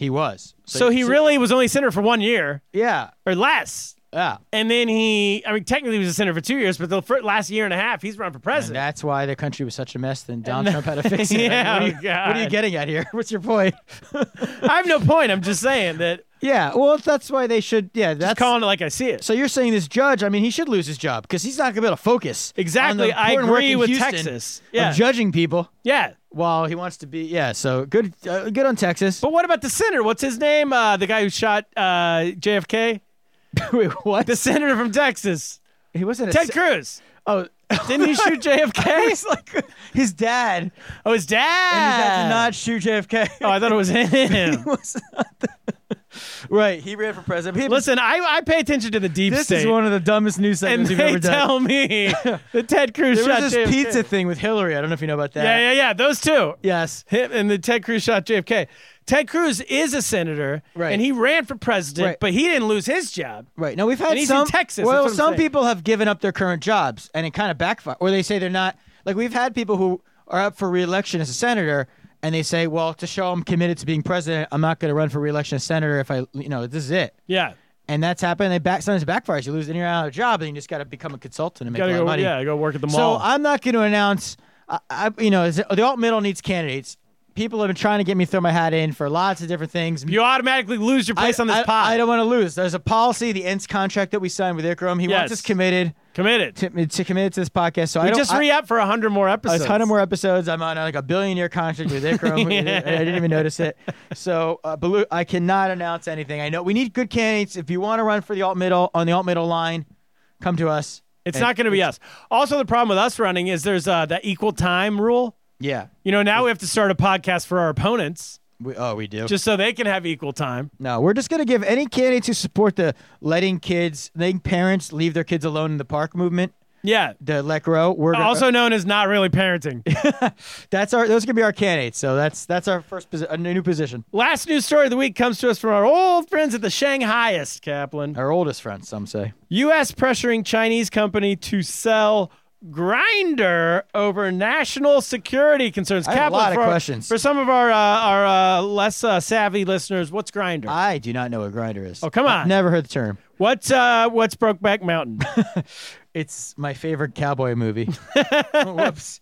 He was. So, he really was only senator for one year Yeah. or less. Yeah. And then he, I mean, technically he was a senator for two years, but the fir- last year and a half, he's run for And president. that's why the country was such a mess. Then Donald Trump had to fix it. Yeah, what, are you, oh, what are you God. getting at here? What's your point? I have no point. I'm just saying that. Yeah. Well, that's why they should. Yeah. That's Just calling it like I see it. So you're saying this judge? I mean, he should lose his job because he's not going to be able to focus. Exactly. on the I important work agree in with Houston Texas. of Yeah. judging people Yeah. While he wants to be. Yeah. So good. Uh, good on Texas. But what about the senator? What's his name? Uh, the guy who shot uh, JFK? Wait, what? The senator from Texas. he wasn't a Ted se- Cruz. Oh, Didn't he shoot JFK? like his dad. Oh, his dad. And his dad did not shoot JFK. Oh, I thought it was him. was not the- right. He ran for president. He- Listen, I, I pay attention to the deep this state. is one of the dumbest news and segments you've they ever done. tell me that Ted Cruz there shot was this JFK. pizza thing with Hillary. I don't know if you know about that. Yeah, yeah, yeah. Those two. Yes. Him and the Ted Cruz shot JFK. Ted Cruz is a senator, Right. and he ran for president, Right. but he didn't lose his job. Right. No, we've had And he's in some Texas, Well, that's what I'm some saying. people have given up their current jobs, and it kind of backfire. Or they say they're not. Like we've had people who are up for reelection as a senator, and they say, "Well, to show I'm committed to being president, I'm not going to run for reelection as senator if I, you know, this is it." Yeah, And that's happened. They back sometimes it backfires. You lose, then you're out of job, and you just got to become a consultant and make gotta a lot go. of money. Yeah, go work at the mall. So. I'm not going to announce. I, I, you know, the alt middle needs candidates. People have been trying to get me to throw my hat in for lots of different things. you automatically lose your place I, on this I, pod. I don't want to lose. There's a policy, the Ense contract that we signed with Ikram. He Yes. wants us committed Committed. to, to committed to this podcast. So I we don't. just re up for a hundred more a episodes. ton of more episodes. I'm on like a billion year contract with Ikram. Yeah. I didn't even notice it. So, uh, I cannot announce anything. I know we need good candidates. If you want to run for the alt middle on the alt middle line, come to us. It's And not going to be us. Also, the problem with us running is there's uh, that equal time rule. Yeah. You know, now we have to start a podcast for our opponents We, oh, we do. just so they can have equal time. no, we're just gonna give any candidates who support the letting kids, letting parents leave their kids alone in the park movement. Yeah. The let grow. We're gonna- Also known as not really parenting. That's our. Those are gonna be our candidates. So that's that's our first posi- a new position. Last news story of the week comes to us from our old friends at the Shanghaiist, Kaplan. Our oldest friend, some say. U.S. pressuring Chinese company to sell Grindr over national security concerns. I have a lot of for questions. for some of our uh, our uh, less uh, savvy listeners. What's Grindr? I do not know what Grindr is. Oh, come I've on. never heard the term. what's uh, what's Brokeback Mountain? It's my favorite cowboy movie. Whoops.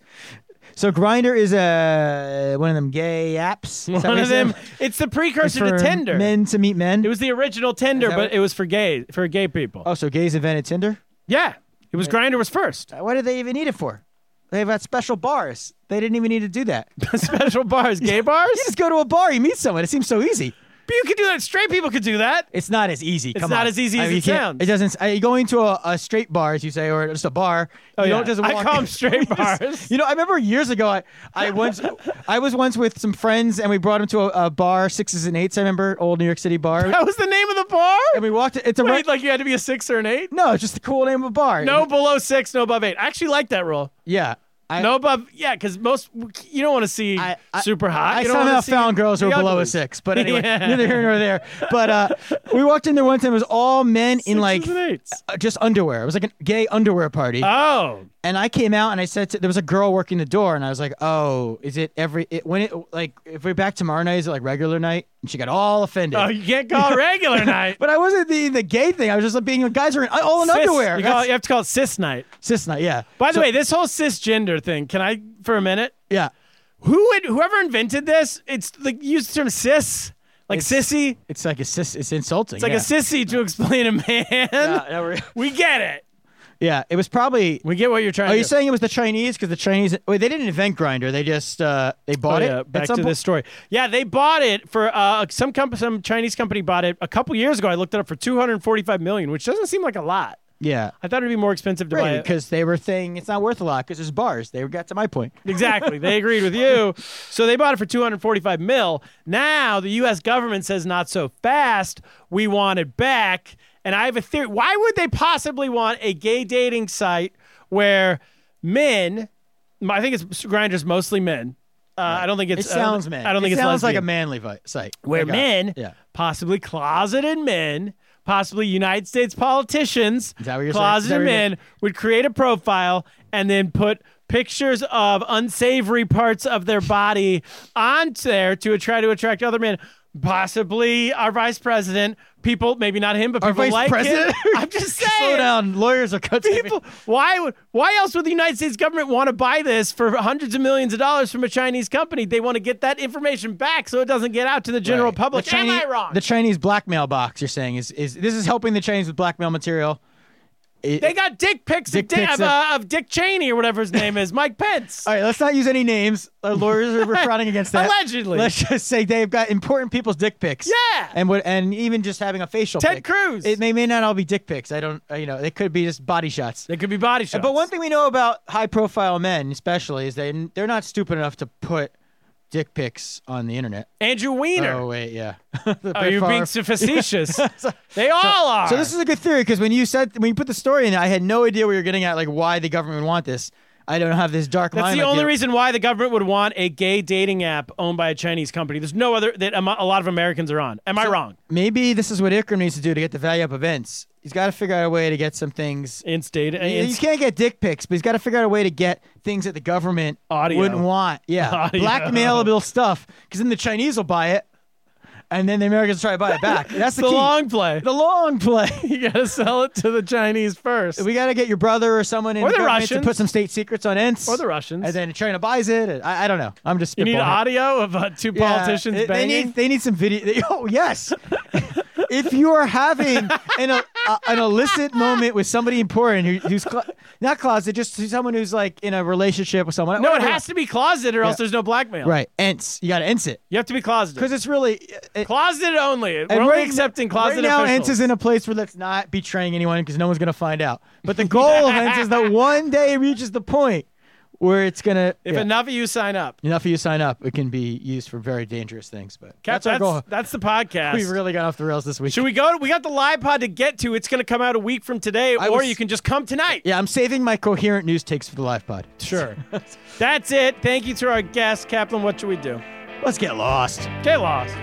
So Grindr is a one of them gay apps. One of them. It's the It's precursor for to Tinder. Men to meet men. It was the original Tinder, but what- it was for gay for gay people. oh, so gays invented Tinder. Yeah, it was Grindr was first. What did they even need it for? They've got special bars. They didn't even need to do that. Special bars, gay bars. You just go to a bar, you meet someone. It seems so easy. But you could do that. Straight people could do that. It's not as easy. It's Come not on. as easy as it you can't- sounds. It doesn't. Uh, you go into a, a straight bar, as you say, or just a bar. Oh, you yeah. don't just. I walk call in. them straight bars. You know, I remember years ago, I, I once, I was once with some friends, and we brought them to a, a bar, sixes and eights. I remember, old New York City bar, That was the name of the bar. and we walked. It. It's a Wait, like you had to be a six or an eight? no, it's just the cool name of a bar. No below six, no above eight. I actually like that rule. yeah, I, no above, yeah, because most you don't want to see I- I- super hot. I You don't somehow found girls who were below a six, but anyway, Yeah. neither here nor there. But uh, we walked in there one time. It was all men in like Sixes and eights. uh, just underwear. It was like a gay underwear party. Oh, And I came out and I said to, there was a girl working the door, and I was like, "Oh, is it every it, when it like if we're back tomorrow night? Is it like regular night?" And she got all offended. oh, you can't call it regular night. but I wasn't the the gay thing. I was just like being guys are in, all in Cis- underwear. You, call, That's- you have to call it cis night. cis night, yeah. By the So- way, this whole cisgender thing, can I for a minute? yeah, Who would whoever invented this? It's like use the term cis, like It's- sissy. it's like a cis. It's insulting. It's like a sissy to explain a man. Yeah, yeah, we're- we get it. Yeah, it was probably. We get what you're trying Are to you do. saying it was the Chinese? Because the Chinese, wait, they didn't invent Grindr. They just uh, they bought Oh, it. yeah, at back to point? this story. Yeah, they bought it for uh, some comp- some Chinese company bought it a couple years ago. I looked it up for 245 million, which doesn't seem like a lot. Yeah, I thought it'd be more expensive to buy right. it. Because they were saying it's not worth a lot because there's bars. They got to my point. Exactly. They agreed with you. So they bought it for 245 mil. Now the US government says not so fast. We want it back. And I have a theory. Why would they possibly want a gay dating site where men, I think it's Grindr's mostly men. Uh, I don't think It it's I don't- sounds man. I don't think it it's sounds like a manly vi- site. where Like a- men, yeah. possibly closeted men, possibly United States politicians, Is that what you're saying? Closeted you're men would create a profile and then put pictures of unsavory parts of their body on there to try to attract other men. Possibly our vice president, people, maybe not him, but Our people vice like president? him. I'm just saying. Slow down. Lawyers are cut. People, why would why else would the United States government want to buy this for hundreds of millions of dollars from a Chinese company? They want to get that information back so it doesn't get out to the general Right. public. The Chinese, Am I wrong? The Chinese blackmail box. You're saying is is this is helping the Chinese with blackmail material? It- they got dick pics, Dick of, Dick, pics of, uh, of Dick Cheney or whatever his name is, Mike Pence. all right, let's not use any names. Our lawyers are frowning against that. Allegedly. let's just say they've got important people's dick pics. Yeah. and what and even just having a facial. Ted pic. Cruz. It may may not all be dick pics. I don't. You know, they could be just body shots. They could be body shots. But one thing we know about high-profile men, especially, is they they're not stupid enough to put dick pics on the internet. Andrew Weiner. Oh wait, yeah. Oh, you're being facetious. they all are. So this is a good theory because when you said when you put the story in, I had no idea where you're getting at, like why the government would want this. I don't have this dark line. That's the only you. reason why the government would want a gay dating app owned by a Chinese company. There's no other that a lot of Americans are on. Am I wrong? Maybe this is what Ikram needs to do to get the value up events. He's got to figure out a way to get some things. Inst data. You- you can't get dick pics, but he's got to figure out a way to get things that the government Audio. wouldn't want. Yeah, Audio. blackmailable stuff. Because then the Chinese will buy it, and then the Americans try to buy it back. That's the, the long play. the long play. you got to sell it to the Chinese first. We got to get your brother or someone in Or the government Russians. to put some state secrets on Ense. or the Russians. And then China buys it. I, I don't know. I'm just you need audio of uh, two Yeah, politicians they- need they need some video. oh yes. If you are having an, a, an illicit moment with somebody important who, who's clo- not closet, just someone who's like in a relationship with someone. no, it has to be closeted or else there's no blackmail. Right, Ense. You got to Ense it You have to be closeted. because it's really. Uh, it, closeted only. We're and only right- accepting closeted Right now, officials. Ense is in a place where that's not betraying anyone because no one's gonna find out. But the goal of Ense is that one day it reaches the point where it's gonna. if yeah, enough of you sign up. enough of you sign up, it can be used for very dangerous things. But Cap, that's our goal. that's the podcast. We really got off the rails this week. Should we go? We got the live pod to get to. It's going to come out a week from today, I or was- you can just come tonight. Yeah, I'm saving my coherent news takes for the live pod. Sure. That's it. Thank you to our guest, Kaplan. What should we do? Let's get lost. Get lost.